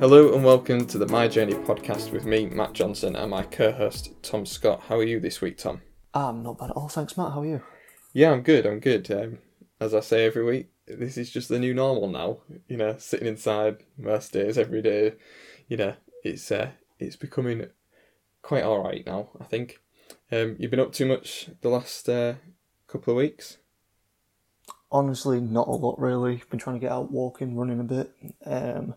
Hello and welcome to the My Journey podcast with me, Matt Johnson, and my co host, Tom Scott. How are you this week, Tom? I'm not bad at all, thanks, Matt. How are you? Yeah, I'm good. I'm good. Um, as I say every week, this is just the new normal now. You know, sitting inside most days, every day. You know, it's uh, it's becoming quite all right now. I think. Um, you've been up too much the last uh, couple of weeks. Honestly, not a lot really. Been trying to get out walking, running a bit. Um,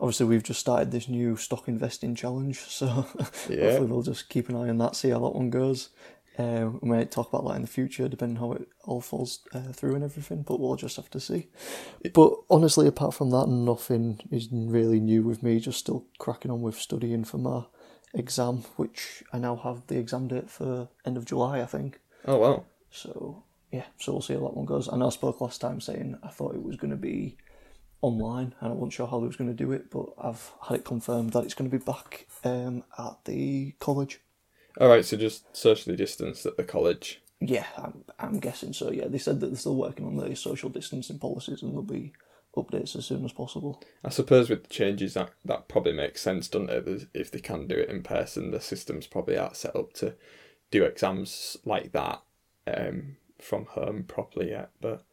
obviously, we've just started this new stock investing challenge, so Yeah. hopefully we'll just keep an eye on that, see how that one goes. Um, we might talk about that in the future, depending how it all falls uh, through and everything. But we'll just have to see. But honestly, apart from that, nothing is really new with me. Just still cracking on with studying for my exam, which I now have the exam date for end of July, I think. Oh wow. So yeah, so we'll see how that one goes. I know I spoke last time saying I thought it was going to be online, and I wasn't sure how they was going to do it, but I've had it confirmed that it's going to be back um, at the college. All right, so just socially distanced at the college. Yeah, I'm, I'm guessing so. Yeah, they said that they're still working on the social distancing policies, and there'll be updates as soon as possible. I suppose with the changes that that probably makes sense, doesn't it? If they can do it in person, the systems probably aren't set up to do exams like that um, from home properly yet. But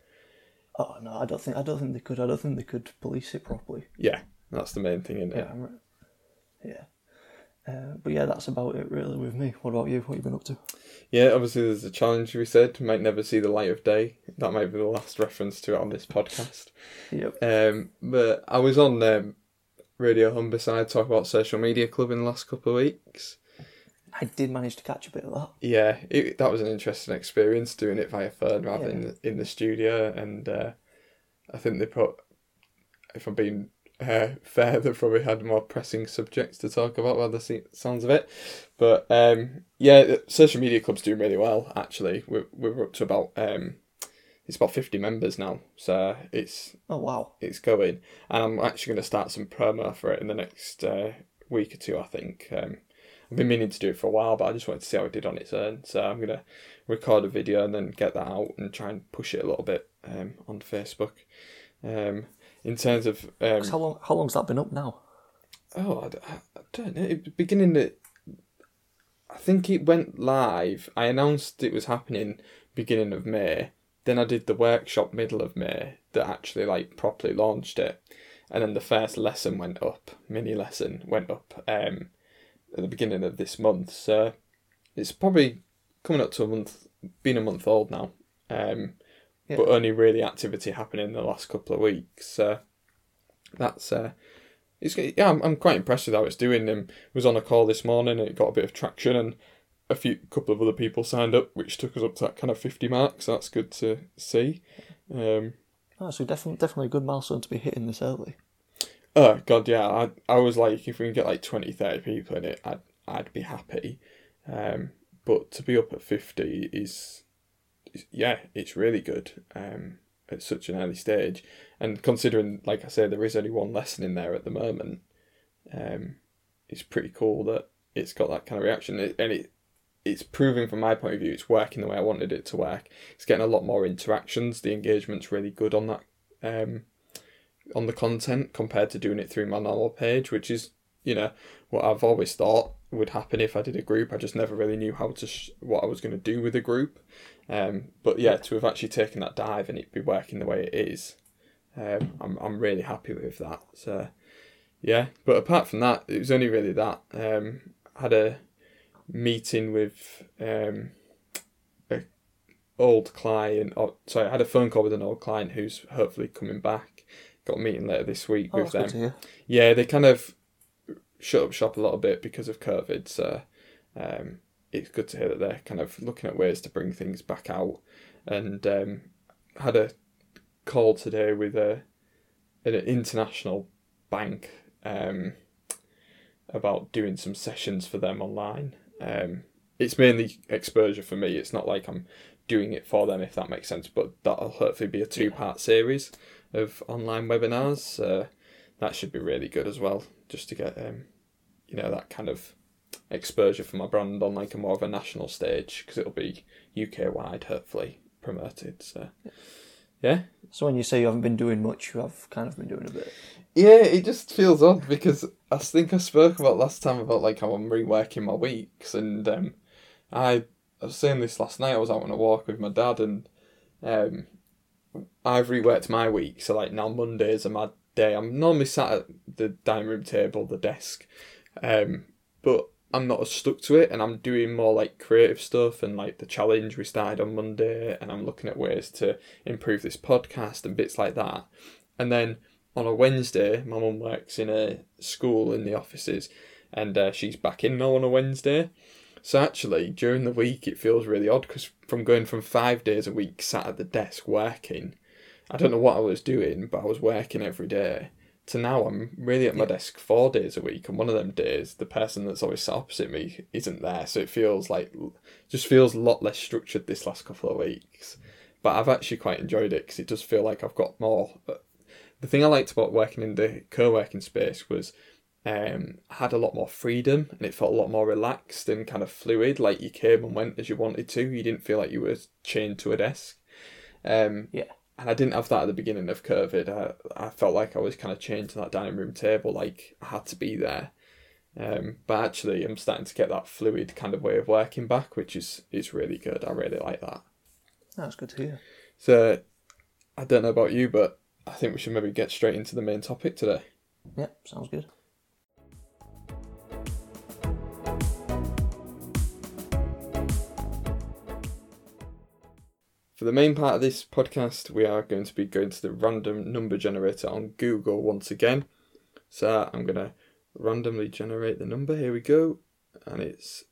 Oh no, I don't think I don't think they could. I don't think they could police it properly. yeah, that's the main thing, isn't it? Yeah, I'm right. Yeah. Uh, but yeah, that's about it really with me. What about you? What have you been up to? Yeah, obviously there's a challenge we said might never see the light of day. That might be the last reference to it on this podcast. Yep. Um, but I was on um, Radio Humberside talk about social media club in the last couple of weeks. I did manage to catch a bit of that. Yeah, it, that was an interesting experience doing it via phone rather than in the studio, and uh, I think they put, if I'm being uh, fair, they probably had more pressing subjects to talk about by the sounds of it. But um, yeah, social media club's doing really well. Actually, we're we're up to about um, it's about fifty members now, so it's Oh wow. it's going, and I'm actually going to start some promo for it in the next uh, week or two. I think um, I've been meaning to do it for a while, but I just wanted to see how it did on its own. So I'm going to record a video and then get that out and try and push it a little bit um, on Facebook. Um, in terms of um, How long? How long's that been up now? Oh, I, d- I don't know. It, beginning the, I think it went live. I announced it was happening beginning of May. Then I did the workshop middle of May that actually like properly launched it, and then the first lesson went up. Mini lesson went up um, at the beginning of this month. So it's probably coming up to a month, been a month old now. Um, Yeah. but only really activity happening in the last couple of weeks. So that's uh, it's yeah, I'm, I'm quite impressed with how it's doing. Um, was on a call this morning and it got a bit of traction and a few couple of other people signed up, which took us up to that kind of fifty mark. So that's good to see. Um, Oh, so definitely, definitely a good milestone to be hitting this early. Oh god, yeah, I I was like, if we can get like 20, 30 people in it, I'd I'd be happy. Um, but to be up at fifty is, is yeah, it's really good. Um, at such an early stage, and considering, like I say, there is only one lesson in there at the moment, um, it's pretty cool that it's got that kind of reaction, and it it's proving from my point of view it's working the way I wanted it to work. It's getting a lot more interactions. The engagement's really good on that, um, on the content compared to doing it through my normal page, which is you know what I've always thought would happen if I did a group. I just never really knew how to sh- what I was going to do with a group. Um, but yeah, to have actually taken that dive and it be working the way it is, um, I'm I'm really happy with that. So yeah, but apart from that, it was only really that. Um, had a meeting with um, a old client. Or, sorry, I had a phone call with an old client who's hopefully coming back. Got a meeting later this week Oh, with them. good to hear. Yeah, they kind of shut up shop a little bit because of COVID. So um, it's good to hear that they're kind of looking at ways to bring things back out. And um, had a call today with a an international bank um, about doing some sessions for them online. Um, it's mainly exposure for me. It's not like I'm doing it for them, if that makes sense. But that'll hopefully be a two part series of online webinars. So that should be really good as well, just to get um, you know that kind of exposure for my brand on like a more of a uh, national stage because it'll be UK wide, hopefully promoted. So Yeah. So when you say you haven't been doing much, you have kind of been doing a bit. Yeah, it just feels odd because I think I spoke about last time about like how I'm reworking my weeks, and um, I, I was saying this last night. I was out on a walk with my dad, and um, I've reworked my week. So like now Mondays are my day. I'm normally sat at the dining room table, the desk, um, but I'm not as stuck to it, and I'm doing more like creative stuff and like the challenge we started on Monday, and I'm looking at ways to improve this podcast and bits like that, and then on a Wednesday, my mum works in a school in the offices, and uh, she's back in now on a Wednesday. So actually, during the week, it feels really odd because from going from five days a week sat at the desk working, I don't know what I was doing, but I was working every day. To now, I'm really at my Yeah. desk four days a week, and one of them days, the person that's always sat opposite me isn't there. So it feels like, just feels a lot less structured this last couple of weeks. But I've actually quite enjoyed it because it does feel like I've got more uh, the thing I liked about working in the co-working space was um, had a lot more freedom and it felt a lot more relaxed and kind of fluid. Like you came and went as you wanted to. You didn't feel like you were chained to a desk. Um, Yeah. And I didn't have that at the beginning of COVID. I, I felt like I was kind of chained to that dining room table. Like I had to be there. Um, but actually, I'm starting to get that fluid kind of way of working back, which is is really good. I really like that. That's good to hear. So I don't know about you, but I think we should maybe get straight into the main topic today. Yep, sounds good. For the main part of this podcast, we are going to be going to the random number generator on Google once again. So I'm going to randomly generate the number. Here we go. And it's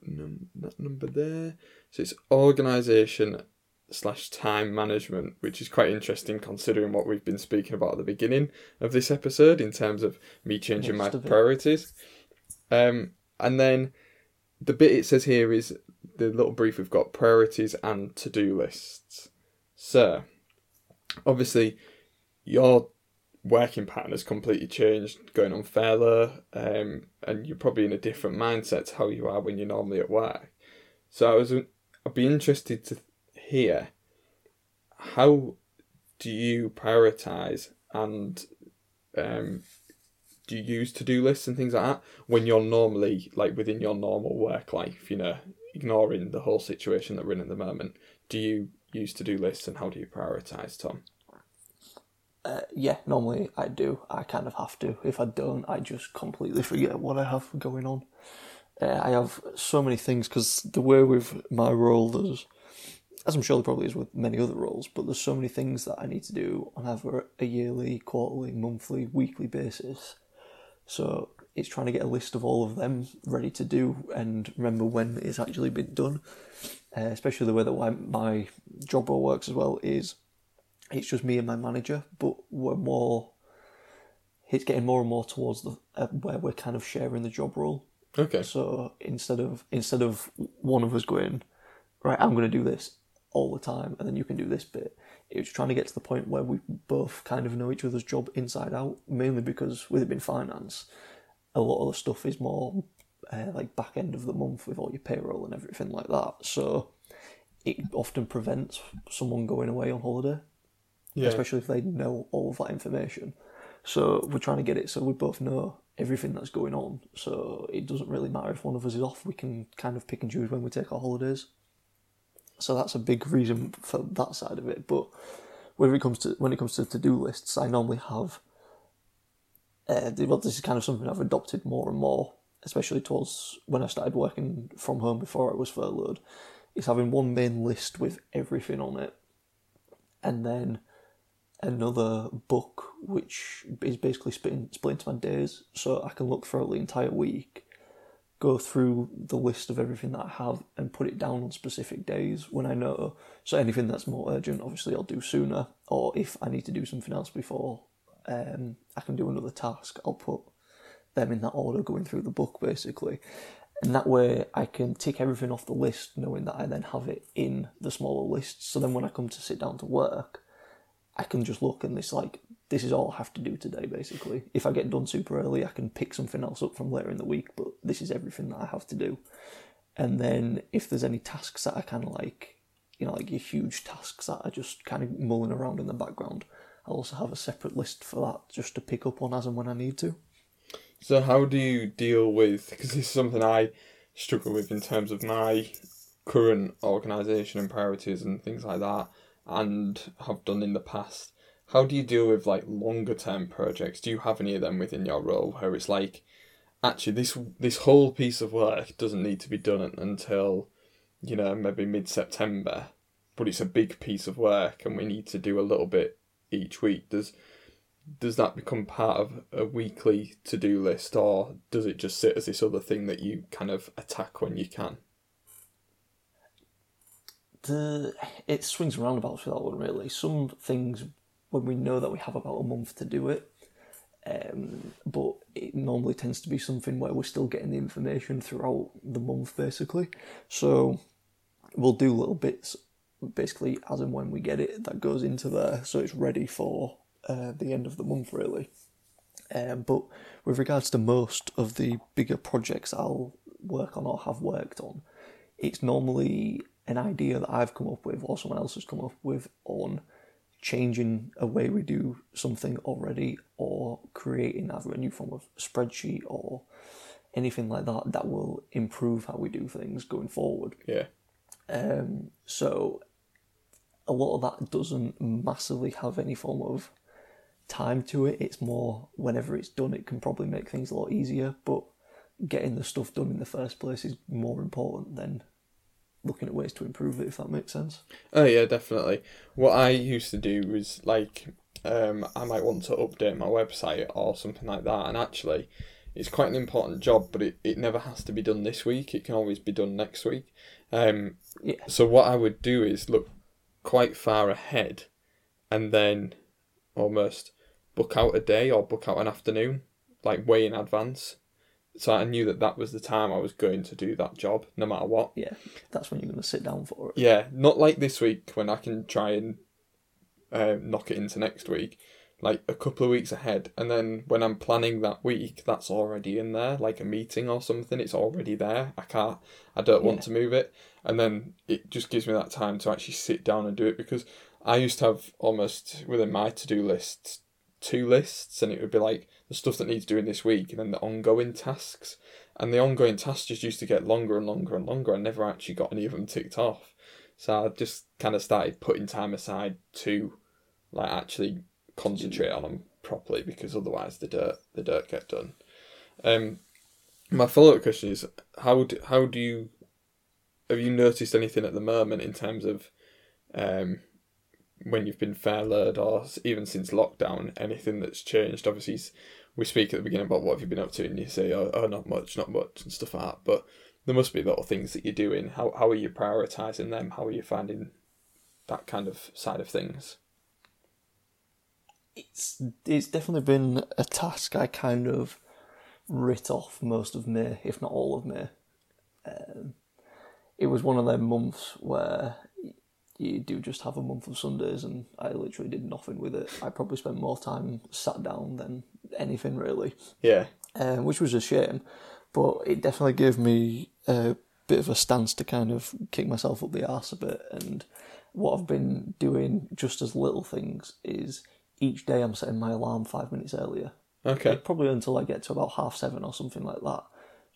num- that number there. So it's organization slash time management, which is quite interesting considering what we've been speaking about at the beginning of this episode in terms of me changing my Most it. priorities. Um, and then the bit it says here is the little brief we've got priorities and to do lists. So, obviously, your working pattern has completely changed going on further, um, and you're probably in a different mindset to how you are when you're normally at work. So, I was, I'd be interested to hear how do you prioritize and um, do you use to do lists and things like that when you're normally like within your normal work life, you know, ignoring the whole situation that we're in at the moment? Do you use to do lists and how do you prioritize, Tom? Uh, yeah, normally I do. I kind of have to. If I don't, I just completely forget what I have going on. Uh, I have so many things because the way with my role, there's, as I'm sure there probably is with many other roles, but there's so many things that I need to do on either a yearly, quarterly, monthly, weekly basis. So it's trying to get a list of all of them ready to do and remember when it's actually been done. Uh, especially the way that my, job role works as well is it's just me and my manager, but we're more. It's getting more and more towards the uh, where we're kind of sharing the job role. Okay. So instead of instead of one of us going, right, I'm going to do this all the time, and then you can do this bit. It's trying to get to the point where we both kind of know each other's job inside out. Mainly because with it being finance, a lot of the stuff is more uh, like back end of the month with all your payroll and everything like that. So it often prevents someone going away on holiday Yeah. especially if they know all of that information. So we're trying to get it so we both know everything that's going on. So it doesn't really matter if one of us is off. We can kind of pick and choose when we take our holidays. So that's a big reason for that side of it. But when it comes to when it comes to to do lists, I normally have. Uh, well, this is kind of something I've adopted more and more, especially towards when I started working from home before I was furloughed. Is having one main list with everything on it, and then another book which is basically split, split into my days so I can look throughout the entire week, go through the list of everything that I have and put it down on specific days when I know. So anything that's more urgent, obviously I'll do sooner, or if I need to do something else before um, I can do another task, I'll put them in that order going through the book basically. And that way I can tick everything off the list knowing that I then have it in the smaller lists. So then when I come to sit down to work, I can just look and it's like this is all I have to do today basically. If I get done super early, I can pick something else up from later in the week, but this is everything that I have to do. And then if there's any tasks that I kind of like you know, like your huge tasks that are just kind of mulling around in the background. I'll also have a separate list for that just to pick up on as and when I need to. So how do you deal with? Because this is something I struggle with in terms of my current organisation and priorities and things like that, and have done in the past. How do you deal with like longer term projects? Do you have any of them within your role where it's like, actually this this whole piece of work doesn't need to be done until, you know, maybe mid September, but it's a big piece of work and we need to do a little bit each week. Does does that become part of a weekly to do list or does it just sit as this other thing that you kind of attack when you can? The it swings around about for that one really. Some things when we know that we have about a month to do it, um, but it normally tends to be something where we're still getting the information throughout the month basically. So we'll do little bits basically as and when we get it that goes into there, so it's ready for uh, the end of the month really. Um, but with regards to most of the bigger projects I'll work on or have worked on, it's normally an idea that I've come up with or someone else has come up with on changing a way we do something already or creating either a new form of spreadsheet or anything like that that will improve how we do things going forward. Yeah. Um, so a lot of that doesn't massively have any form of time to it. It's more whenever it's done, it can probably make things a lot easier. But getting the stuff done in the first place is more important than looking at ways to improve it. If that makes sense. Oh yeah, definitely. What I used to do was like, um, I might want to update my website or something like that, and actually. It's quite an important job, but it, it never has to be done this week. It can always be done next week. Um, Yeah. So what I would do is look quite far ahead, and then almost book out a day or book out an afternoon, like way in advance. So I knew that that was the time I was going to do that job, no matter what. Yeah, that's when you're going to sit down for it. Yeah, not like this week when I can try and uh, knock it into next week. Like a couple of weeks ahead, and then when I'm planning that week, that's already in there, like a meeting or something. It's already there. I can't. I don't want to move it, and then it just gives me that time to actually sit down and do it because I used to have almost within my to do list two lists, and it would be like the stuff that needs doing this week, and then the ongoing tasks. And the ongoing tasks just used to get longer and longer and longer. I never actually got any of them ticked off. So I just kind of started putting time aside to like actually concentrate on them properly because otherwise the dirt the dirt get done. Um, my follow up question is how do, how do you have you noticed anything at the moment in terms of um, when you've been furloughed or even since lockdown anything that's changed? Obviously, we speak at the beginning about what have you been up to, and you say, "Oh, oh not much, not much," and stuff like that. But there must be little things that you're doing. How how are you prioritizing them? How are you finding that kind of side of things? It's it's definitely been a task I kind of writ off most of May, if not all of May. Um, it was one of them months where you do just have a month of Sundays, and I literally did nothing with it. I probably spent more time sat down than anything really, Yeah, um, which was a shame. But it definitely gave me a bit of a stance to kind of kick myself up the arse a bit. And what I've been doing, just as little things, is each day I'm setting my alarm five minutes earlier. okay, Probably until I get to about half seven or something like that,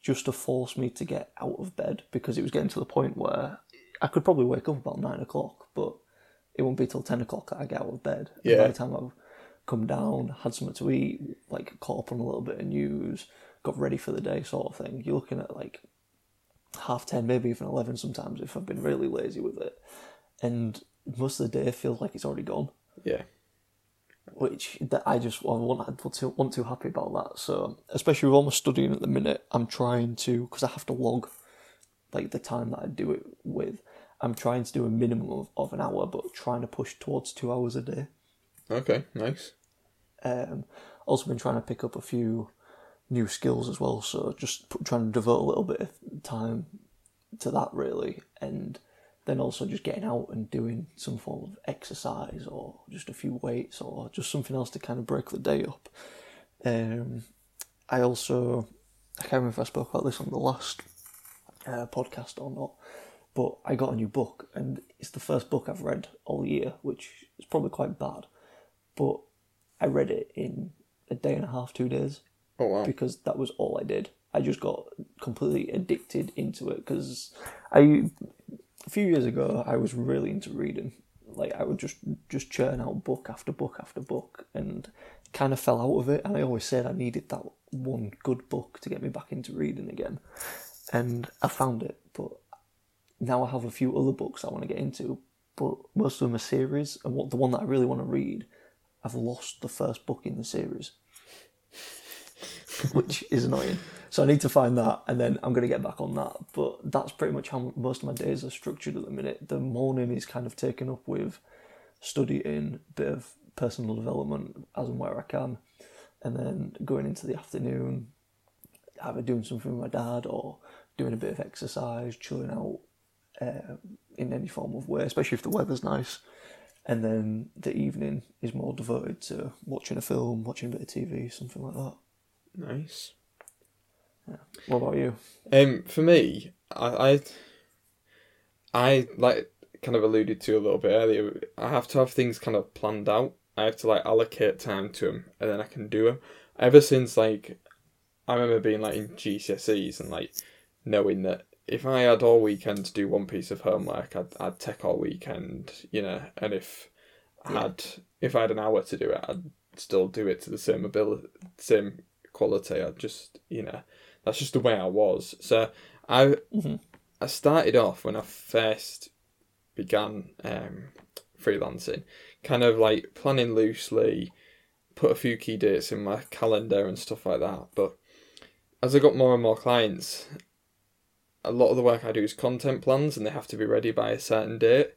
just to force me to get out of bed because it was getting to the point where I could probably wake up about nine o'clock, but it won't be till ten o'clock that I get out of bed. And Yeah. By the time I've come down, had something to eat, like caught up on a little bit of news, got ready for the day, sort of thing. You're looking at like half ten, maybe even eleven sometimes if I've been really lazy with it, and most of the day feels like it's already gone yeah, which that I just I want, I want to want too happy about that. So especially with all my studying at the minute, I'm trying to because I have to log like the time that I do it with. I'm trying to do a minimum of, of an hour, but trying to push towards two hours a day. okay, nice. Um, also been trying to pick up a few new skills as well. So just trying to devote a little bit of time to that really, and then also just getting out and doing some form of exercise or just a few weights or just something else to kind of break the day up. Um, I also I can't remember if I spoke about this on the last uh, podcast or not, But I got a new book, and it's the first book I've read all year, which is probably quite bad. But I read it in a day and a half, two days, Oh wow. because that was all I did. I just got completely addicted into it because I a few years ago I was really into reading. Like I would just just churn out book after book after book, and kind of fell out of it. And I always said I needed that one good book to get me back into reading again, and I found it. But now I have a few other books I want to get into, but most of them are series, and what the one that I really want to read, I've lost the first book in the series, which is annoying. So I need to find that, and then I'm going to get back on that. But that's pretty much how most of my days are structured at the minute. The morning is kind of taken up with studying, bit of personal development as and where I can, and then going into the afternoon, either doing something with my dad or doing a bit of exercise, chilling out uh, in any form of way, especially if the weather's nice. And then the evening is more devoted to watching a film, watching a bit of TV, something like that. Nice. What about you? Um, for me, I, I, I like kind of alluded to a little bit earlier. I have to have things kind of planned out. I have to like allocate time to them, and then I can do them. Ever since like, I remember being like in GCSEs and like knowing that if I had all weekend to do one piece of homework, I'd I'd take all weekend, you know. And if I Yeah. had if I had an hour to do it, I'd still do it to the same ability, same quality. I'd just you know, that's just the way I was. So I Mhm. I started off when I first began um, freelancing, kind of like planning loosely, put a few key dates in my calendar and stuff like that. But as I got more and more clients, a lot of the work I do is content plans and they have to be ready by a certain date.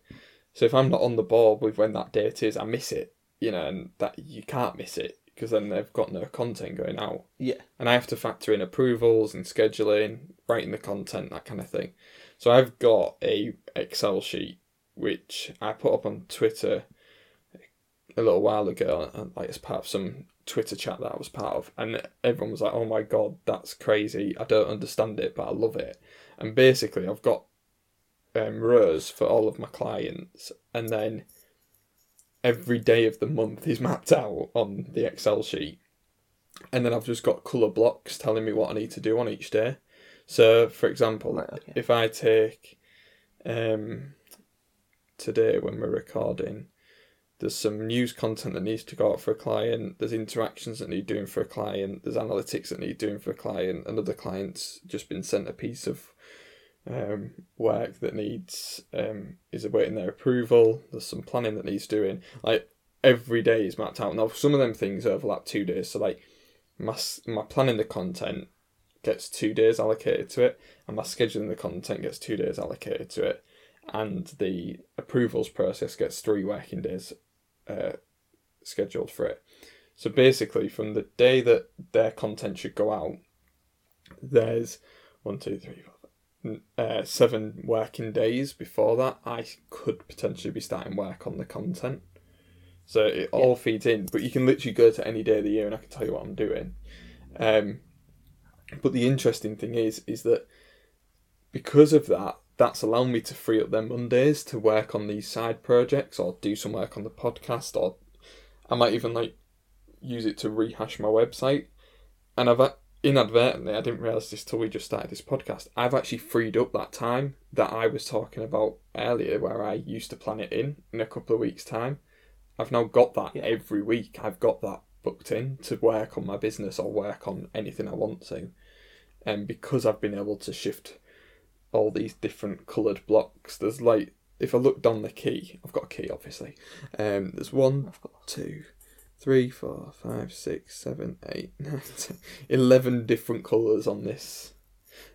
So if I'm not on the ball with when that date is, I miss it, you know, and that you can't miss it because then they've got no content going out Yeah. and I have to factor in approvals and scheduling, writing the content, that kind of thing. So I've got a Excel sheet which I put up on Twitter a little while ago, and like as part of some Twitter chat that I was part of, and everyone was like, "Oh my god, that's crazy! I don't understand it, but I love it." And basically, I've got um, rows for all of my clients, and then every day of the month is mapped out on the Excel sheet and then I've just got colour blocks telling me what I need to do on each day. So, for example, Right, okay. if I take um, today when we're recording, there's some news content that needs to go out for a client, there's interactions that need doing for a client, there's analytics that need doing for a client, another client's just been sent a piece of um, work that needs um, is awaiting their approval. There's some planning that needs doing. Like every day is mapped out. Now some of them things overlap two days. So like my my planning the content gets two days allocated to it, and my scheduling the content gets two days allocated to it, and the approvals process gets three working days uh, scheduled for it. So basically, from the day that their content should go out, there's one, two, three, four, uh, seven working days before that. I could potentially be starting work on the content. So it all feeds in, but you can literally go to any day of the year and I can tell you what I'm doing. Um, but the interesting thing is, is that because of that, that's allowing me to free up their Mondays to work on these side projects or do some work on the podcast, or I might even like use it to rehash my website. And I've inadvertently, I didn't realize this till we just started this podcast. I've actually freed up that time that I was talking about earlier, where I used to plan it in in a couple of weeks' time. I've now got that Yeah. every week. I've got that booked in to work on my business or work on anything I want to. And because I've been able to shift all these different coloured blocks, there's like, if I look down the key, I've got a key obviously. Um, there's one, two, three, four, five, six, seven, eight, nine, ten, eleven different colours on this.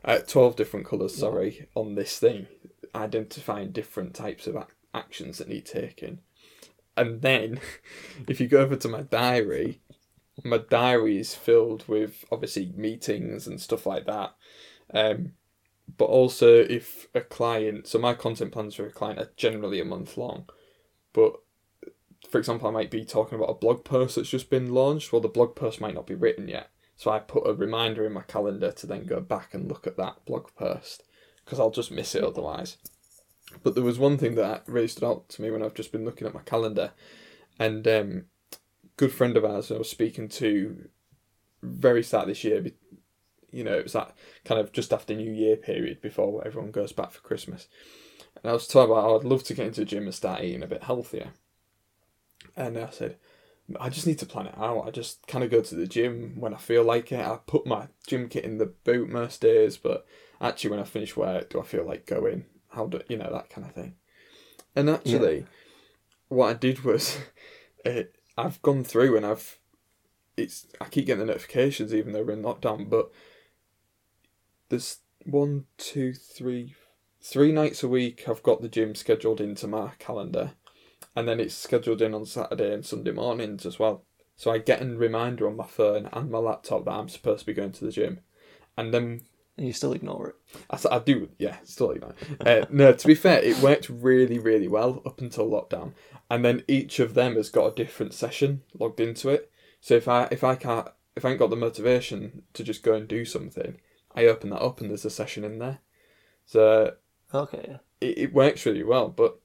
Uh, twelve different colours, sorry, on this thing, identifying different types of ac- actions that need taking. And then, if you go over to my diary, my diary is filled with obviously meetings and stuff like that. Um, but also, if a client, so my content plans for a client are generally a month long, but for example, I might be talking about a blog post that's just been launched. Well, the blog post might not be written yet. So I put a reminder in my calendar to then go back and look at that blog post because I'll just miss it otherwise. But there was one thing that really stood out to me when I've just been looking at my calendar, and um, good friend of ours I was speaking to very start this year. You know, it was that kind of just after New Year period before everyone goes back for Christmas. And I was talking about how I'd love to get into the gym and start eating a bit healthier. And I said, I just need to plan it out. I just kind of go to the gym when I feel like it. I put my gym kit in the boot most days, but actually, when I finish work, do I feel like going? How do you know that kind of thing? And actually, yeah. what I did was, it, I've gone through and I've it's I keep getting the notifications even though we're in lockdown, but there's one, two, three, three nights a week I've got the gym scheduled into my calendar, and then it's scheduled in on Saturday and Sunday mornings as well. So I get a reminder on my phone and my laptop that I'm supposed to be going to the gym, and then and you still ignore it. I, I do, yeah, still ignore it. Uh, no, to be fair, it worked really, really well up until lockdown, and then each of them has got a different session logged into it. So if I if I can't if I ain't got the motivation to just go and do something, I open that up and there's a session in there. So okay, it, it works really well. But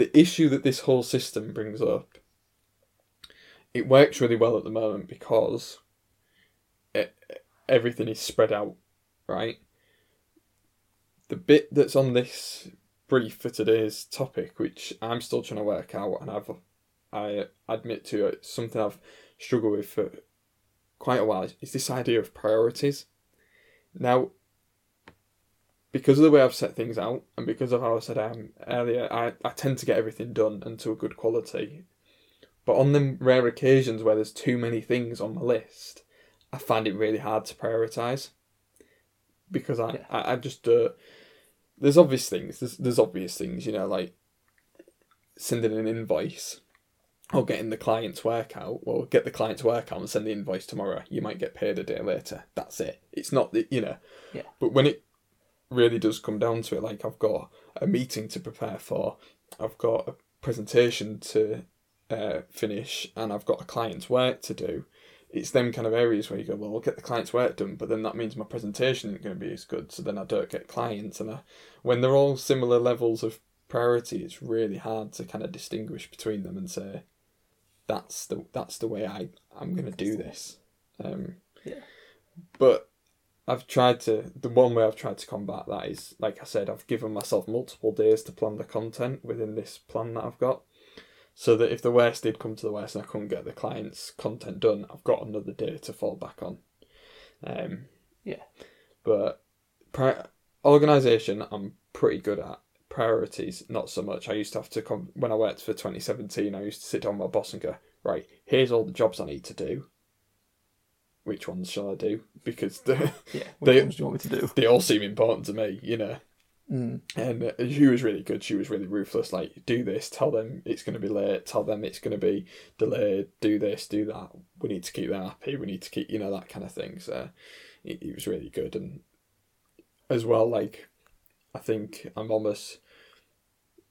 the issue that this whole system brings up, it works really well at the moment because it, everything is spread out, right? The bit that's on this brief for today's topic, which I'm still trying to work out, and I've I admit to it, something I've struggled with for quite a while, is this idea of priorities. Now, because of the way I've set things out, and because of how I said um, earlier, I, I tend to get everything done and to a good quality. But on the rare occasions where there's too many things on my list, I find it really hard to prioritise. Because I, yeah. I, I, just uh, there's obvious things. There's there's obvious things, you know, like sending an invoice or getting the client's work out. Well, get the client's work out and send the invoice tomorrow. You might get paid a day later. That's it. It's not the you know. Yeah. But when it really does come down to it, like I've got a meeting to prepare for, I've got a presentation to uh, finish, and I've got a client's work to do. It's them kind of areas where you go, well, I'll get the client's work done, but then that means my presentation isn't going to be as good, so then I don't get clients. And I, when they're all similar levels of priority, it's really hard to kind of distinguish between them and say, that's the that's the way I I'm going to do this. Um, yeah. But I've tried to the one way I've tried to combat that is like I said I've given myself multiple days to plan the content within this plan that I've got, so that if the worst did come to the worst and I couldn't get the client's content done, I've got another day to fall back on. Um, yeah. But pri- organization, I'm pretty good at. Priorities, not so much. I used to have to come when I worked for 2017. I used to sit down with my boss and go, right, here's all the jobs I need to do which ones shall I do? Because the, yeah, they, ones do you want me to do? They all seem important to me, you know. Mm. And she was really good. She was really ruthless. Like, do this, tell them it's going to be late, tell them it's going to be delayed, do this, do that. We need to keep them happy. We need to keep, you know, that kind of thing. So it, it was really good. And as well, like, I think I'm almost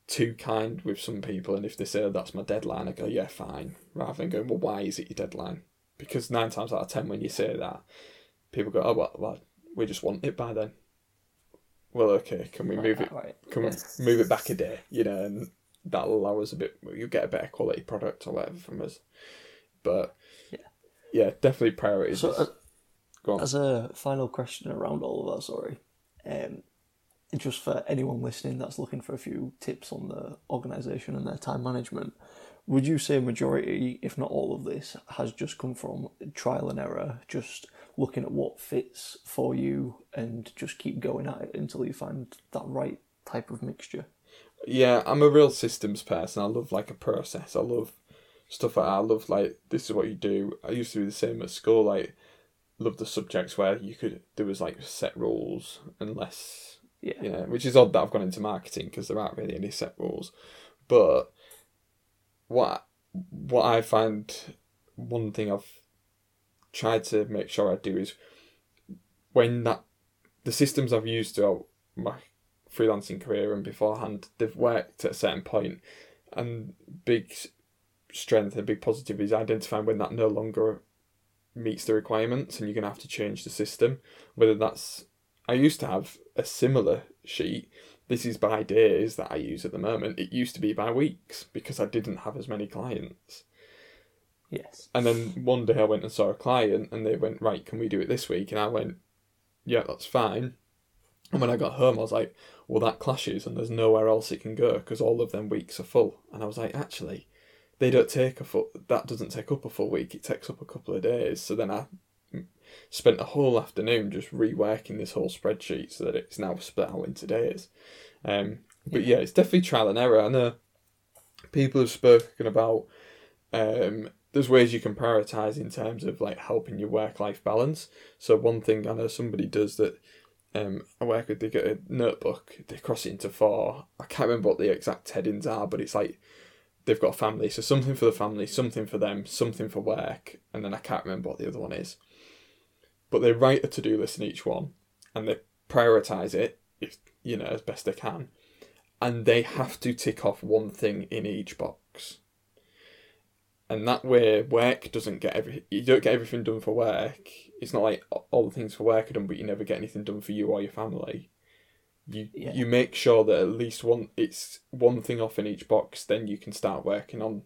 too kind with some people. And if they say that's my deadline, I go, yeah, fine. Rather than going, well, why is it your deadline? Because nine times out of ten, when you say that, people go, "Oh well, well we just want it by then." Well, okay, can we move it? Right. Can yeah. we move it back a day? You know, and that'll allow us a bit. You get a better quality product or whatever from us. But yeah, yeah, definitely priorities. So, uh, as a final question around all of that, sorry, um, just for anyone listening that's looking for a few tips on the organisation and their time management, would you say majority, if not all of this, has just come from trial and error, just looking at what fits for you and just keep going at it until you find that right type of mixture? Yeah, I'm a real systems person. I love like a process. I love stuff like that. I love like this is what you do. I used to do the same at school. Like, love the subjects where you could there was like set rules and less. Yeah. You know, which is odd that I've gone into marketing because there aren't really any set rules, but what what I find one thing I've tried to make sure I do is when that the systems I've used throughout my freelancing career and beforehand they've worked at a certain point and big strength and big positive is identifying when that no longer meets the requirements and you're going to have to change the system. Whether that's I used to have a similar sheet this is by days that I use at the moment. It used to be by weeks because I didn't have as many clients. Yes. And then one day I went and saw a client and they went, Right, can we do it this week? And I went, Yeah, that's fine. And when I got home, I was like, Well, that clashes and there's nowhere else it can go because all of them weeks are full. And I was like, Actually, they don't take a full, that doesn't take up a full week, it takes up a couple of days. So then I spent a whole afternoon just reworking this whole spreadsheet so that it's now split out into days. Um, but yeah, it's definitely trial and error. I know people have spoken about um, there's ways you can prioritize in terms of like helping your work life balance. So one thing I know somebody does that um, I work with, they get a notebook, they cross it into four. I can't remember what the exact headings are, but it's like they've got a family, so something for the family, something for them, something for work, and then I can't remember what the other one is. But they write a to do list in each one, and they prioritize it if you know as best they can, and they have to tick off one thing in each box. And that way work doesn't get every you don't get everything done for work. It's not like all the things for work are done but you never get anything done for you or your family. You Yeah. you make sure that at least one it's one thing off in each box then you can start working on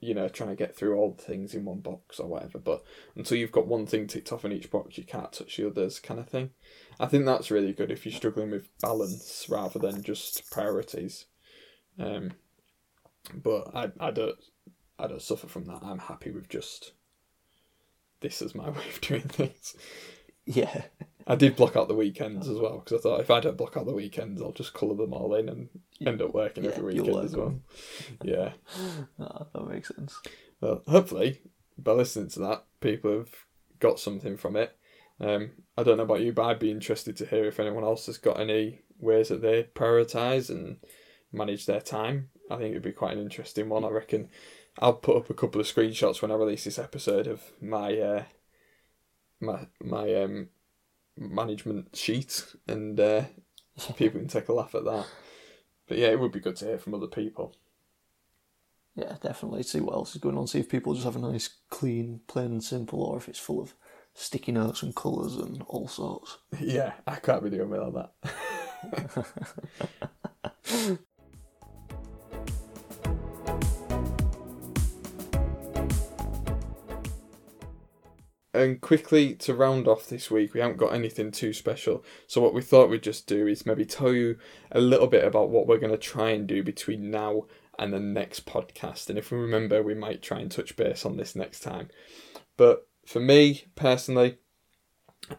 you know trying to get through all the things in one box or whatever but until you've got one thing ticked off in each box you can't touch the others kind of thing i think that's really good if you're struggling with balance rather than just priorities um but i i don't I don't suffer from that. I'm happy with just this is my way of doing things. Yeah. I did block out the weekends as well because I thought if I don't block out the weekends, I'll just colour them all in and end up working Yeah, every weekend as well. Yeah. Ah, that makes sense. Well, hopefully, by listening to that, people have got something from it. Um, I don't know about you, but I'd be interested to hear if anyone else has got any ways that they prioritise and manage their time. I think it'd be quite an interesting one. I reckon I'll put up a couple of screenshots when I release this episode of my uh, my my um, management sheet, and uh, people can take a laugh at that. But yeah, it would be good to hear from other people. Yeah, definitely. See what else is going on. See if people just have a nice, clean, plain and simple, or if it's full of sticky notes and colours and all sorts. Yeah, I can't be doing without that. And quickly to round off this week, we haven't got anything too special. So what we thought we'd just do is maybe tell you a little bit about what we're going to try and do between now and the next podcast. And if we remember, we might try and touch base on this next time. But for me personally,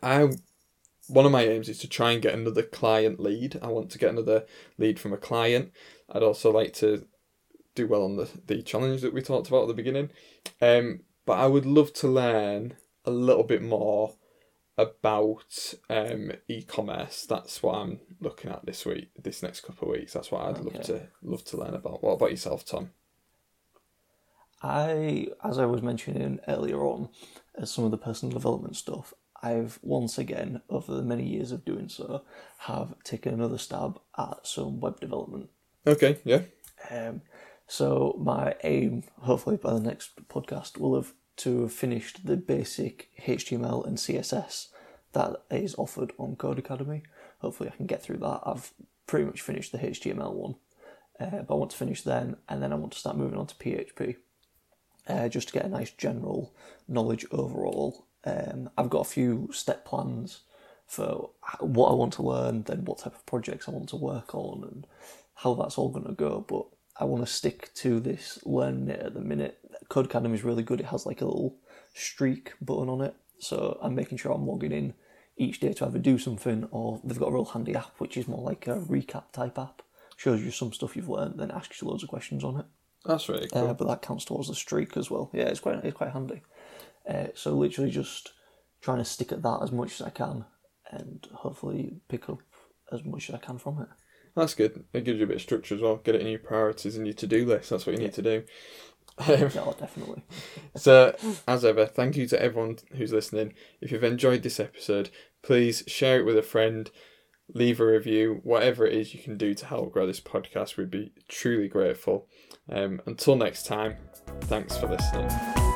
I one of my aims is to try and get another client lead. I want to get another lead from a client. I'd also like to do well on the, the challenge that we talked about at the beginning. Um, but I would love to learn a little bit more about um, e-commerce. That's what I'm looking at this week, this next couple of weeks. That's what I'd love to love to learn about. What about yourself, Tom? I, as I was mentioning earlier on, as some of the personal development stuff, I've once again, over the many years of doing so, have taken another stab at some web development. Okay, yeah, Um, so my aim, hopefully by the next podcast, will have to have finished the basic HTML and CSS that is offered on Codecademy. Hopefully I can get through that. I've pretty much finished the HTML one, uh, but I want to finish then, and then I want to start moving on to PHP, uh, just to get a nice general knowledge overall. Um, I've got a few step plans for what I want to learn, then what type of projects I want to work on, and how that's all going to go. But I want to stick to this learning it at the minute. Codecademy is really good. It has like a little streak button on it, so I'm making sure I'm logging in each day to either do something, or they've got a real handy app which is more like a recap type app. Shows you some stuff you've learned, then asks you loads of questions on it. that's really cool. Uh, but that counts towards the streak as well. Yeah, it's quite it's quite handy. Uh, so literally just trying to stick at that as much as I can, and hopefully pick up as much as I can from it. That's good. It gives you a bit of structure as well. Get it in your priorities and your to do list. That's what you need to do. Um, Yeah, definitely. So, as ever, thank you to everyone who's listening. If you've enjoyed this episode, please share it with a friend, leave a review, whatever it is you can do to help grow this podcast. We'd be truly grateful. Um, until next time, thanks for listening.